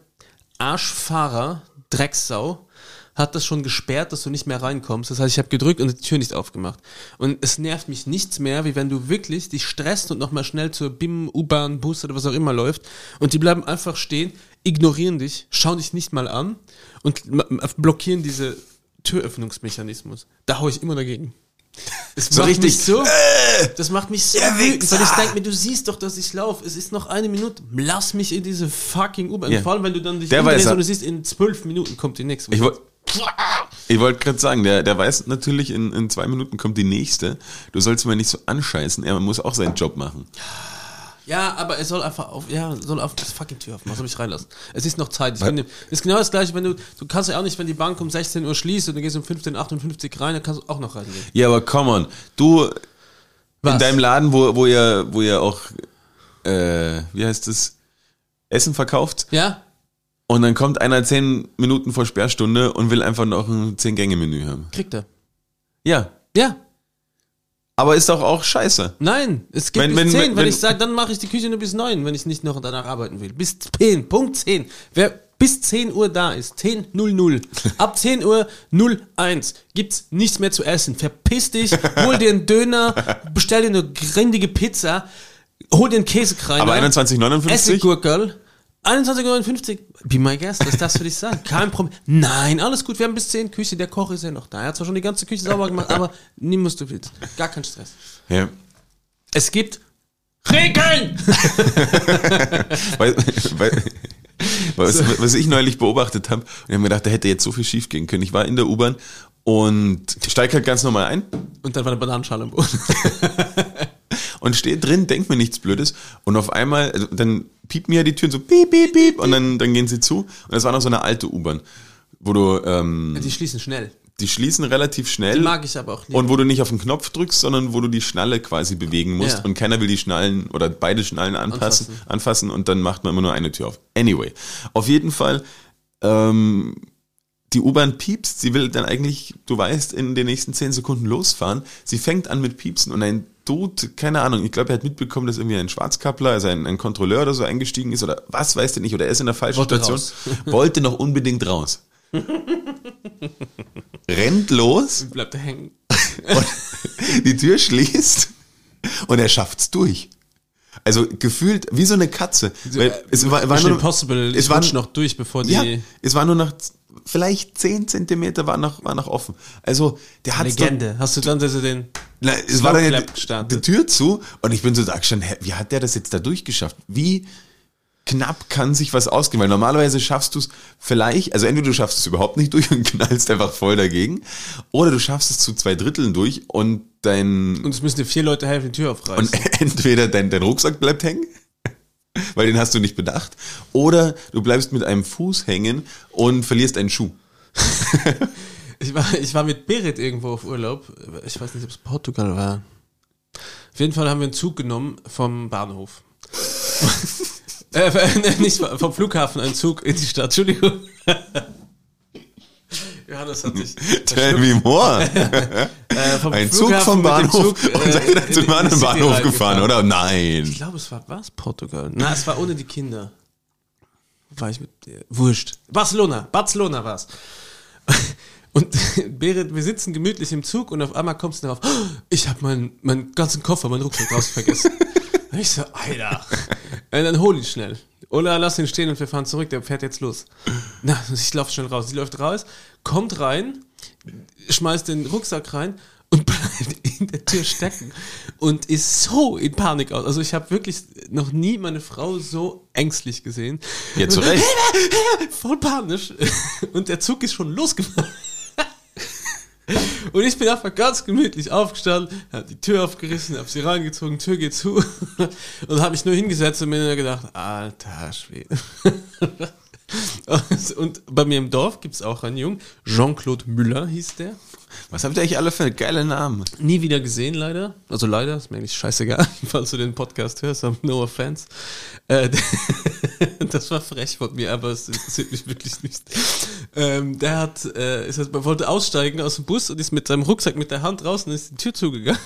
Arschfahrer, Drecksau, hat das schon gesperrt, dass du nicht mehr reinkommst. Das heißt, ich habe gedrückt und die Tür nicht aufgemacht. Und es nervt mich nichts mehr, wie wenn du wirklich dich stresst und nochmal schnell zur BIM, U-Bahn, Bus oder was auch immer läuft und die bleiben einfach stehen, ignorieren dich, schauen dich nicht mal an und blockieren diese Türöffnungsmechanismus. Da hau ich immer dagegen. Das So macht richtig, Mich so, das macht mich so wütend, weil ich denke mir, du siehst doch, dass ich laufe. Es ist noch eine Minute. Lass mich in diese fucking U-Bahn. Ja. Vor allem, wenn du dann dich umdrehst und du siehst, in zwölf Minuten kommt die nächste. Ich wollte ich wollt gerade sagen, der, der weiß natürlich, in, in zwei Minuten kommt die nächste. Du sollst mir nicht so anscheißen, er muss auch seinen Job machen. Ja, aber er soll einfach auf, ja, soll auf das fucking Tür aufmachen, soll mich reinlassen. Es ist noch Zeit. Ich das ist genau das gleiche, wenn du, du kannst ja auch nicht, wenn die Bank um 16 Uhr schließt und du gehst um 15.58 rein, dann kannst du auch noch reingehen. Ja, aber come on. Du, Was? in deinem Laden, wo, wo ihr, wo ihr auch, äh, wie heißt es, Essen verkauft Ja? Und dann kommt einer zehn Minuten vor Sperrstunde und will einfach noch ein Zehn-Gänge-Menü haben. Kriegt er. Ja, Ja. aber ist doch auch scheiße. Nein, es geht Wenn- bis wenn- 10. wenn- Wenn, ich sage, dann mache ich die Küche nur bis 9, wenn ich nicht noch danach arbeiten will. Bis 10, Punkt 10. Wer bis 10 Uhr da ist, 10 00. [LAUGHS] Ab 10 Uhr 01 gibt's nichts mehr zu essen. Verpiss dich, hol dir einen Döner, bestell dir eine grindige Pizza, hol dir einen Käsekreiner. Aber 21,59? Essiggurkel. 21,59 Be my guest, was das für dich sein? [LAUGHS] Kein Problem. Nein, alles gut, wir haben bis 10 Küche, der Koch ist ja noch da. Er hat zwar schon die ganze Küche sauber gemacht, aber nimm, was du willst. Gar kein Stress. Ja. Es gibt Regeln! [LAUGHS] Weil, weil, was, was ich neulich beobachtet habe, und ich habe mir gedacht, da hätte jetzt so viel schief gehen können. Ich war in der U-Bahn und steig halt ganz normal ein Und dann war eine Bananenschale am Boden. [LAUGHS] und stehe drin, denk mir nichts Blödes und auf einmal, also dann piepen mir die Türen so piep, piep, piep und dann, dann gehen sie zu und das war noch so eine alte U-Bahn, wo du, ähm, Die schließen schnell. die schließen relativ schnell Die mag ich aber auch nicht. und wo du nicht auf den Knopf drückst, sondern wo du die Schnalle quasi bewegen musst Ja. und keiner will die Schnallen oder beide Schnallen anpassen, Anfassen. anfassen und dann macht man immer nur eine Tür auf. Anyway, auf jeden Fall, ähm, die U-Bahn piepst, sie will dann eigentlich, du weißt, in den nächsten zehn Sekunden losfahren. Sie fängt an mit Piepsen und ein Dude, keine Ahnung, ich glaube, er hat mitbekommen, dass irgendwie ein Schwarzkappler, also ein, ein Kontrolleur oder so eingestiegen ist oder was weiß der nicht, oder er ist in der falschen Wollte Station, raus. [LAUGHS] wollte noch unbedingt raus. Rennt los Bleibt er hängen. und die Tür schließt und er schafft's durch. Also gefühlt wie so eine Katze. Weil es war, war nur, Impossible, es war, noch durch, bevor die... ja, es war nur noch vielleicht 10 Zentimeter war noch, war noch offen. Also der hat Legende. Hast du dann also den... Na, es war dann ja die, die Tür zu und ich bin so da gestanden, hä, wie hat der das jetzt da durchgeschafft? Wie knapp kann sich was ausgehen? Weil normalerweise schaffst du es vielleicht, also entweder du schaffst es überhaupt nicht durch [LAUGHS] und knallst einfach voll dagegen, oder du schaffst es zu zwei Dritteln durch und dein Und es müssen dir vier Leute helfen, die Tür aufreißen. und [LAUGHS] entweder dein, dein Rucksack bleibt hängen, [LAUGHS] weil den hast du nicht bedacht, oder du bleibst mit einem Fuß hängen und verlierst einen Schuh. Ich war, ich war mit Berit irgendwo auf Urlaub. Ich weiß nicht, ob es Portugal war. Auf jeden Fall haben wir einen Zug genommen vom Bahnhof. [LAUGHS] äh, nee, nicht vom Flughafen, einen Zug in die Stadt. Entschuldigung. Johannes hat sich. Tell me more. [LAUGHS] Äh, vom Ein Zug Flughafen vom mit dem Bahnhof Zug, äh, und seid ihr dann zum anderen Bahnhof reingefahren. gefahren, oder? Nein. Ich glaube, es war was Portugal. Na, es war ohne die Kinder. War ich mit dir? Wurscht. Barcelona, Barcelona war's. Und [LAUGHS] Berit, wir sitzen gemütlich im Zug und auf einmal kommst du darauf, "Oh, ich habe meinen meinen ganzen Koffer, meinen Rucksack draußen vergessen. [LAUGHS] Und ich so, Alter. Und dann hol ihn schnell. Oder lass ihn stehen und wir fahren zurück, der fährt jetzt los. Na, ich laufe schnell raus. Sie läuft raus, kommt rein, schmeißt den Rucksack rein und [LAUGHS] bleibt in der Tür stecken und ist so in Panik aus. Also ich habe wirklich noch nie meine Frau so ängstlich gesehen. Ja, zu Recht. Voll panisch. Und der Zug ist schon losgefahren. [LAUGHS] Und ich bin einfach ganz gemütlich aufgestanden, habe die Tür aufgerissen, habe sie reingezogen, Tür geht zu [LAUGHS] und habe mich nur hingesetzt und mir nur gedacht, alter Schwede. [LAUGHS] Und bei mir im Dorf gibt es auch einen Jungen, Jean-Claude Müller hieß der. Was habt ihr eigentlich alle für geile Namen? Nie wieder gesehen, leider. Also leider, ist mir eigentlich scheißegal, [LAUGHS] falls du den Podcast hörst, I'm no offense. Äh, [LAUGHS] das war frech von mir, aber es interessiert mich wirklich nicht. Ähm, der hat, äh, ist, wollte aussteigen aus dem Bus und ist mit seinem Rucksack mit der Hand raus und ist die Tür zugegangen.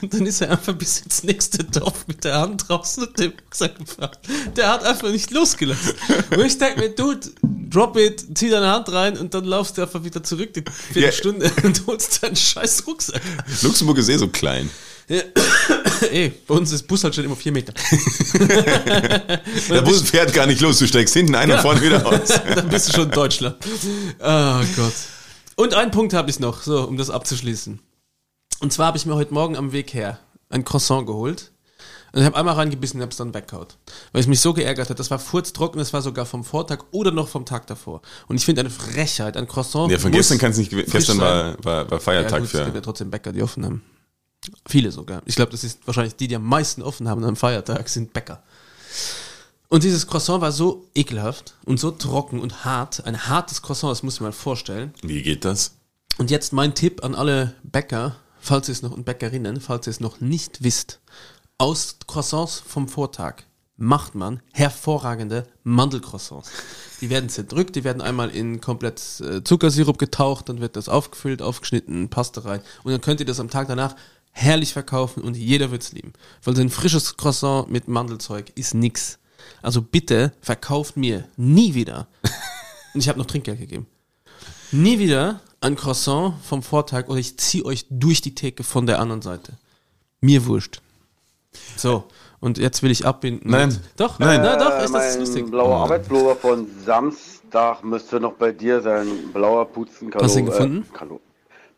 Und dann ist er einfach bis ins nächste Dorf mit der Hand draußen und dem Rucksack gefahren. Der hat einfach nicht losgelassen. Und ich denke mir, Dude, drop it, zieh deine Hand rein und dann laufst du einfach wieder zurück die Viertelstunde und holst deinen scheiß Rucksack. Luxemburg ist eh so klein. Ja. [COUGHS] Ey, bei uns ist Bus halt schon immer vier Meter. [LAUGHS] Der Bus fährt gar nicht los, du steigst hinten ein und vorne wieder aus. [LAUGHS] dann bist du schon in Deutschland. Oh Gott. Und einen Punkt habe ich noch, so, um das abzuschließen. Und zwar habe ich mir heute Morgen am Weg her ein Croissant geholt. Und ich habe einmal reingebissen und habe es dann weggehaut. Weil es mich so geärgert hat. Das war furztrocken, das war sogar vom Vortag oder noch vom Tag davor. Und ich finde eine Frechheit, ein Croissant. Ja, von gestern kann es nicht, gestern war, war, war Ja, Feiertag gut, es gibt für. ja trotzdem Bäcker, die offen haben. Viele sogar. Ich glaube, das ist wahrscheinlich die, die am meisten offen haben am Feiertag, sind Bäcker. Und dieses Croissant war so ekelhaft und so trocken und hart. Ein hartes Croissant, das muss ich mir mal vorstellen. Wie geht das? Und jetzt mein Tipp an alle Bäcker, falls ihr es noch und Bäckerinnen, falls ihr es noch nicht wisst. Aus Croissants vom Vortag macht man hervorragende Mandelcroissants. Die werden zerdrückt, die werden einmal in komplett äh, Zuckersirup getaucht, dann wird das aufgefüllt, aufgeschnitten, Paste rein und dann könnt ihr das am Tag danach herrlich verkaufen und jeder wird's lieben. Weil so ein frisches Croissant mit Mandelzeug ist nix. Also bitte verkauft mir nie wieder. [LAUGHS] Und ich habe noch Trinkgeld gegeben. Nie wieder ein Croissant vom Vortag oder ich ziehe euch durch die Theke von der anderen Seite. Mir wurscht. So, und jetzt will ich abbinden. Nein. Doch, Nein. na doch, Äh, ist das mein lustig. blauer Arbeitspullover von Samstag müsste noch bei dir sein. Blauer Putzen. Hast du ihn gefunden? Äh, Kalo.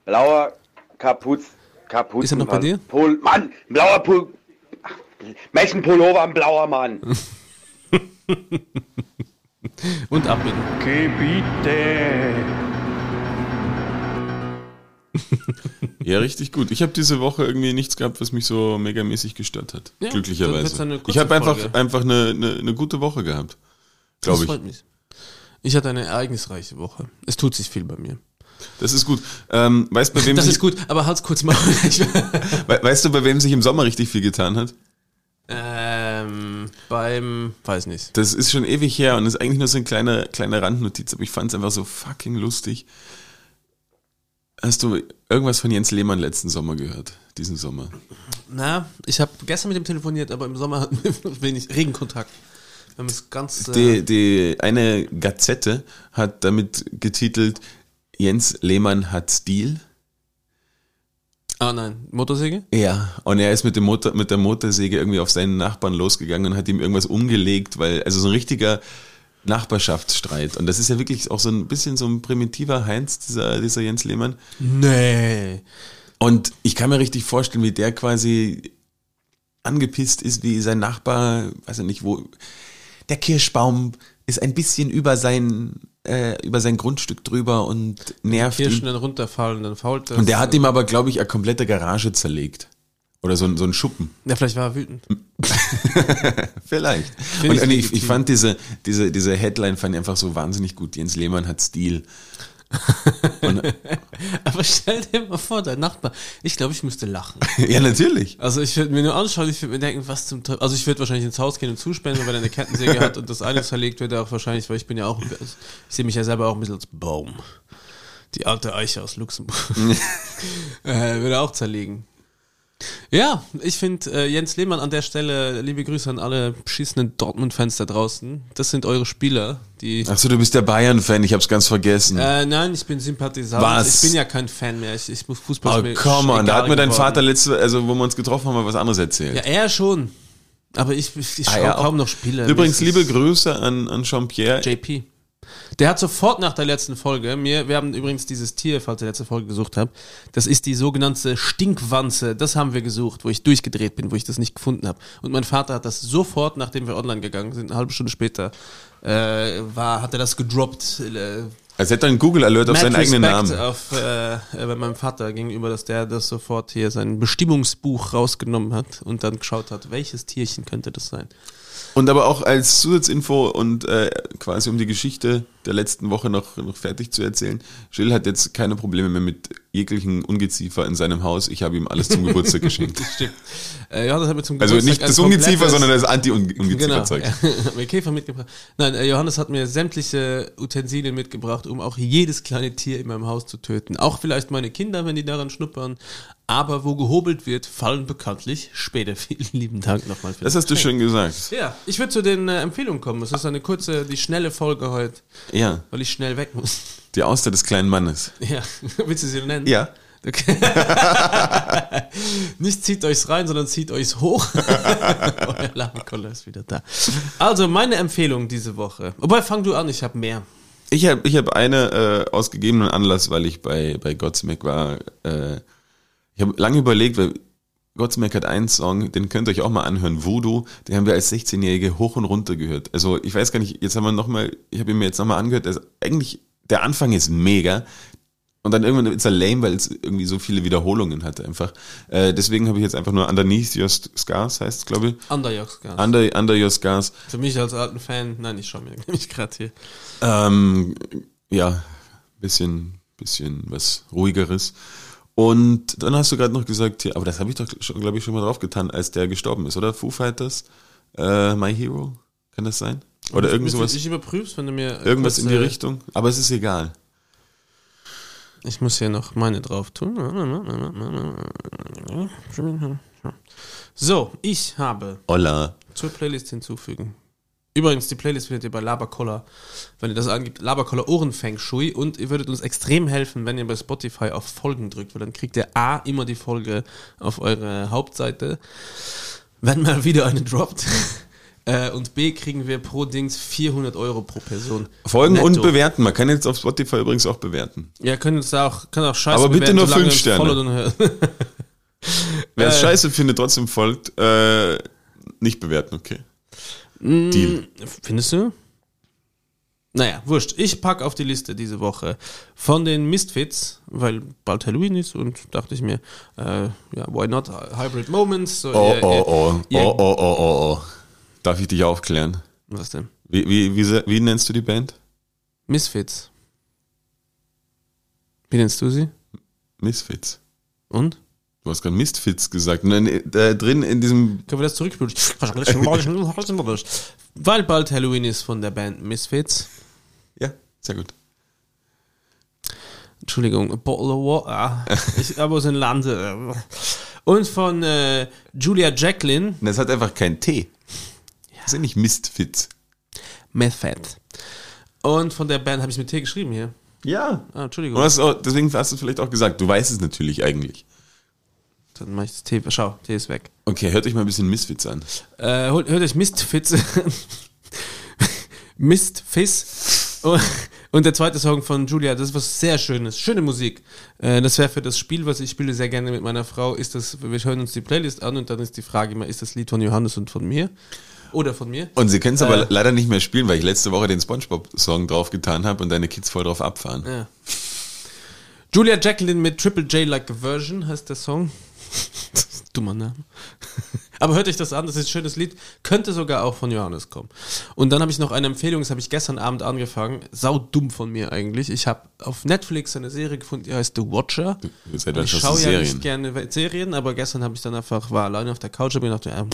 Blauer Kapuz. Kapuzen. Ist er noch bei dir? Pol Mann, blauer Pul. Ach, Welchen Pullover ein blauer Mann? [LAUGHS] Und abbinden. Gebiete. Ja, richtig gut. Ich habe diese Woche irgendwie nichts gehabt, was mich so megamäßig gestört hat. Ja, Glücklicherweise. Ich habe einfach, einfach eine, eine, eine gute Woche gehabt. Glaube ich. freut mich. Ich hatte eine ereignisreiche Woche. Es tut sich viel bei mir. Das ist gut. Ähm, weißt, bei wem Das ist gut, aber halt's kurz mal. [LAUGHS] We weißt du, bei wem sich im Sommer richtig viel getan hat? ähm, beim, weiß nicht. Das ist schon ewig her und ist eigentlich nur so eine kleine, kleine Randnotiz, aber ich fand es einfach so fucking lustig. Hast du irgendwas von Jens Lehmann letzten Sommer gehört? Diesen Sommer? Na, ich habe gestern mit ihm telefoniert, aber im Sommer hatten wir [LAUGHS] wenig Regenkontakt. Wir haben es ganz. Die, Äh, die, eine Gazette hat damit getitelt, Jens Lehmann hat Stil. ah nein, Motorsäge? Ja, und er ist mit, dem Motor, mit der Motorsäge irgendwie auf seinen Nachbarn losgegangen und hat ihm irgendwas umgelegt, weil, also so ein richtiger Nachbarschaftsstreit. Und das ist ja wirklich auch so ein bisschen so ein primitiver Heinz, dieser, dieser Jens Lehmann. Nee. Und ich kann mir richtig vorstellen, wie der quasi angepisst ist, wie sein Nachbar, weiß ich nicht wo, der Kirschbaum ist ein bisschen über sein, äh, über sein Grundstück drüber und nervt ihn. Kirschen dann runterfallen, dann fault das. Und der hat ihm aber, glaube ich, eine komplette Garage zerlegt. Oder so, ein- so ein Schuppen. Ja, vielleicht war er wütend. [LAUGHS] Vielleicht. Find Und, ich ich, fand diese, diese, diese Headline fand ich einfach so wahnsinnig gut. Jens Lehmann hat Stil. [LAUGHS] Aber stell dir mal vor, dein Nachbar. Ich glaube, ich müsste lachen. [LAUGHS] ja, natürlich. Also ich würde mir nur anschauen, ich würde mir denken, was zum Teufel. Also ich würde wahrscheinlich ins Haus gehen und zuspenden, weil er eine Kettensäge hat und das eine zerlegt wird er auch wahrscheinlich, weil ich bin ja auch, ich sehe mich ja selber auch ein bisschen als Baum. Die alte Eiche aus Luxemburg. äh, würde auch zerlegen. Ja, ich finde äh, Jens Lehmann an der Stelle, liebe Grüße an alle beschissenen Dortmund-Fans da draußen. Das sind eure Spieler, die. Achso, du bist der Bayern-Fan, ich hab's ganz vergessen. Äh, nein, ich bin Sympathisant. Was? Ich bin ja kein Fan mehr. Ich, ich muss Fußball oh, ist mir komm on, da hat mir dein geworden. Vater letzte, also wo wir uns getroffen haben, mal was anderes erzählt. Ja, er schon. Aber ich, ich, ich Ah, schaue ja, kaum noch Spiele. Übrigens, liebe Grüße an, an Jean-Pierre. JP. Der hat sofort nach der letzten Folge, mir, wir haben übrigens dieses Tier, falls ihr letzte Folge gesucht habt, das ist die sogenannte Stinkwanze, das haben wir gesucht, wo ich durchgedreht bin, wo ich das nicht gefunden habe. Und mein Vater hat das sofort, nachdem wir online gegangen sind, eine halbe Stunde später, äh, war, hat er das gedroppt. Äh, Als hätte er einen Google-Alert auf Mad seinen eigenen Namen. auf äh, bei meinem Vater gegenüber, dass der das sofort hier sein Bestimmungsbuch rausgenommen hat und dann geschaut hat, welches Tierchen könnte das sein. Und aber auch als Zusatzinfo und äh, quasi um die Geschichte der letzten Woche noch, noch fertig zu erzählen. Jill hat jetzt keine Probleme mehr mit jeglichen Ungeziefer in seinem Haus. Ich habe ihm alles zum Geburtstag geschenkt. [LAUGHS] Stimmt. Äh, Johannes hat mir zum Also Geburtstag nicht das Ungeziefer, sondern das Genau, Anti-Ungeziefer-Zeug. [LAUGHS] ja. hat mir Käfer mitgebracht. Nein, äh, Johannes hat mir sämtliche Utensilien mitgebracht, um auch jedes kleine Tier in meinem Haus zu töten. Auch vielleicht meine Kinder, wenn die daran schnuppern. Aber wo gehobelt wird, fallen bekanntlich Später. [LAUGHS] Vielen lieben Dank nochmal für Das hast du schön gesagt. Ja, ich würde zu den äh, Empfehlungen kommen. Es ist eine kurze, die schnelle Folge heute, Ja, weil ich schnell weg muss. die Auster des kleinen Mannes. Ja, [LAUGHS] willst du sie nennen? Ja. Okay. [LAUGHS] Nicht zieht euch's rein, sondern zieht euch's hoch. [LAUGHS] Euer Ladenkoller ist wieder da. Also, meine Empfehlung diese Woche. Wobei, fang du an, ich habe mehr. Ich habe ich hab eine äh, aus gegebenem Anlass, weil ich bei, bei Godsmack war. Äh, ich habe lange überlegt, weil Godsmack hat einen Song, den könnt ihr euch auch mal anhören, Voodoo, den haben wir als 16-Jährige hoch und runter gehört. Also ich weiß gar nicht, jetzt haben wir nochmal, ich habe ihn mir jetzt nochmal angehört, also eigentlich, der Anfang ist mega. Und dann irgendwann ist er lame, weil es irgendwie so viele Wiederholungen hat einfach. Äh, deswegen habe ich jetzt einfach nur Underneath Your Scars, heißt es, glaube ich. Underjogs gar Under, Under Your Scars. Für mich als alten Fan, nein, ich schau mir [LAUGHS] nämlich gerade hier. Ähm, ja, bisschen, bisschen was ruhigeres. Und dann hast du gerade noch gesagt, aber das habe ich doch schon, glaube ich, schon mal drauf getan, als der gestorben ist, oder? Foo Fighters, äh, My Hero, kann das sein? Oder irgend sowas, Ich überprüf's, wenn du mir. irgendwas in die äh, Richtung. Aber es ist egal. Ich muss hier noch meine drauf tun. So, ich habe Olla. zur Playlist hinzufügen. Übrigens, die Playlist findet ihr bei Labercoller, wenn ihr das angibt, Labercoller Ohren Feng Shui und ihr würdet uns extrem helfen, wenn ihr bei Spotify auf Folgen drückt, weil dann kriegt ihr A immer die Folge auf eure Hauptseite, wenn mal wieder eine droppt. [LAUGHS] Äh, Und B kriegen wir pro Dings 400 Euro pro Person. Folgen Netto. und bewerten. Man kann jetzt auf Spotify übrigens auch bewerten. Ja, können uns da auch, kann auch scheiße Aber bitte bewerten, nur solange fünf ihr uns Sterne. [LAUGHS] Wer es Äh. scheiße findet, trotzdem folgt, äh, nicht bewerten, okay. Deal. Findest du? Naja, wurscht. Ich pack auf die Liste diese Woche von den Misfits, weil bald Halloween ist und dachte ich mir, äh, ja, why not Hybrid Moments? So, Oh, ihr- oh, oh, ihr- oh, oh, oh, oh, oh. Darf ich dich aufklären? Was denn? Wie, wie, wie, wie nennst du die Band? Misfits. Wie nennst du sie? Misfits. Und? Du hast gerade Mistfits gesagt. Und dann, äh, da drin in diesem. Können wir das zurückspielen? weil bald Halloween ist von der Band Misfits. Ja, sehr gut. Entschuldigung, a bottle of water. Ich habe aus dem Lande. Und von äh, Julia Jacqueline, das hat einfach kein T. Das sind nicht Mistfits. Method. Und von der Band habe ich mit T geschrieben hier. Ja. Ah, Entschuldigung. Und auch, deswegen hast du es vielleicht auch gesagt. Du weißt es natürlich eigentlich. Dann mache ich das T. Schau, T ist weg. Okay, hört euch mal ein bisschen Misfits an. Äh, hört, hört euch Mistfits. [LAUGHS] Mistfis. Und, Und der zweite Song von Julia, das ist was sehr Schönes, schöne Musik. Äh, das wäre für das Spiel, was ich spiele sehr gerne mit meiner Frau, ist das, wir hören uns die Playlist an und dann ist die Frage immer, ist das Lied von Johannes und von mir? Oder von mir? Und sie können es aber Äh. leider nicht mehr spielen, weil ich letzte Woche den Spongebob-Song draufgetan habe und deine Kids voll drauf abfahren. Ja. Julia Jacqueline mit Triple J Like a Version heißt der Song. [LAUGHS] Dummer Name. Aber hört euch das an, das ist ein schönes Lied. Könnte sogar auch von Johannes kommen. Und dann habe ich noch eine Empfehlung, das habe ich gestern Abend angefangen. Sau dumm von mir eigentlich. Ich habe auf Netflix eine Serie gefunden, die heißt The Watcher. Und ich schaue ja nicht gerne Serien, aber gestern habe ich dann einfach, war alleine auf der Couch, mir gedacht, ja,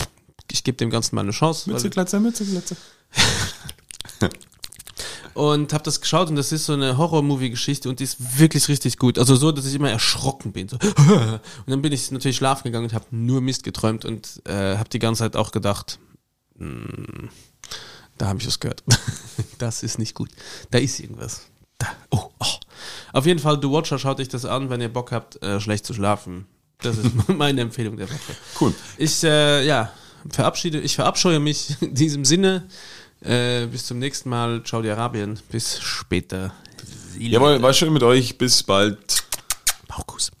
ich gebe dem Ganzen mal eine Chance. weil- Mützeglatzer, Mützeglatzer. [LAUGHS] und habe das geschaut und das ist so eine Horror-Movie-Geschichte und die ist wirklich richtig gut. Also so, dass ich immer erschrocken bin. So. [LAUGHS] Und dann bin ich natürlich schlafen gegangen und habe nur Mist geträumt und äh, habe die ganze Zeit auch gedacht, hm, da habe ich was gehört. [LAUGHS] das ist nicht gut. Da ist irgendwas. Da. Oh, oh. Auf jeden Fall, The Watcher, schaut euch das an, wenn ihr Bock habt, äh, schlecht zu schlafen. Das ist [LAUGHS] meine Empfehlung der Woche. Cool. Ich, äh, ja, verabschiede, ich verabscheue mich in diesem Sinne. Äh, bis zum nächsten Mal. Ciao, die Arabien. Bis später. Jawohl, war schön mit euch. Bis bald. Bauchkuss.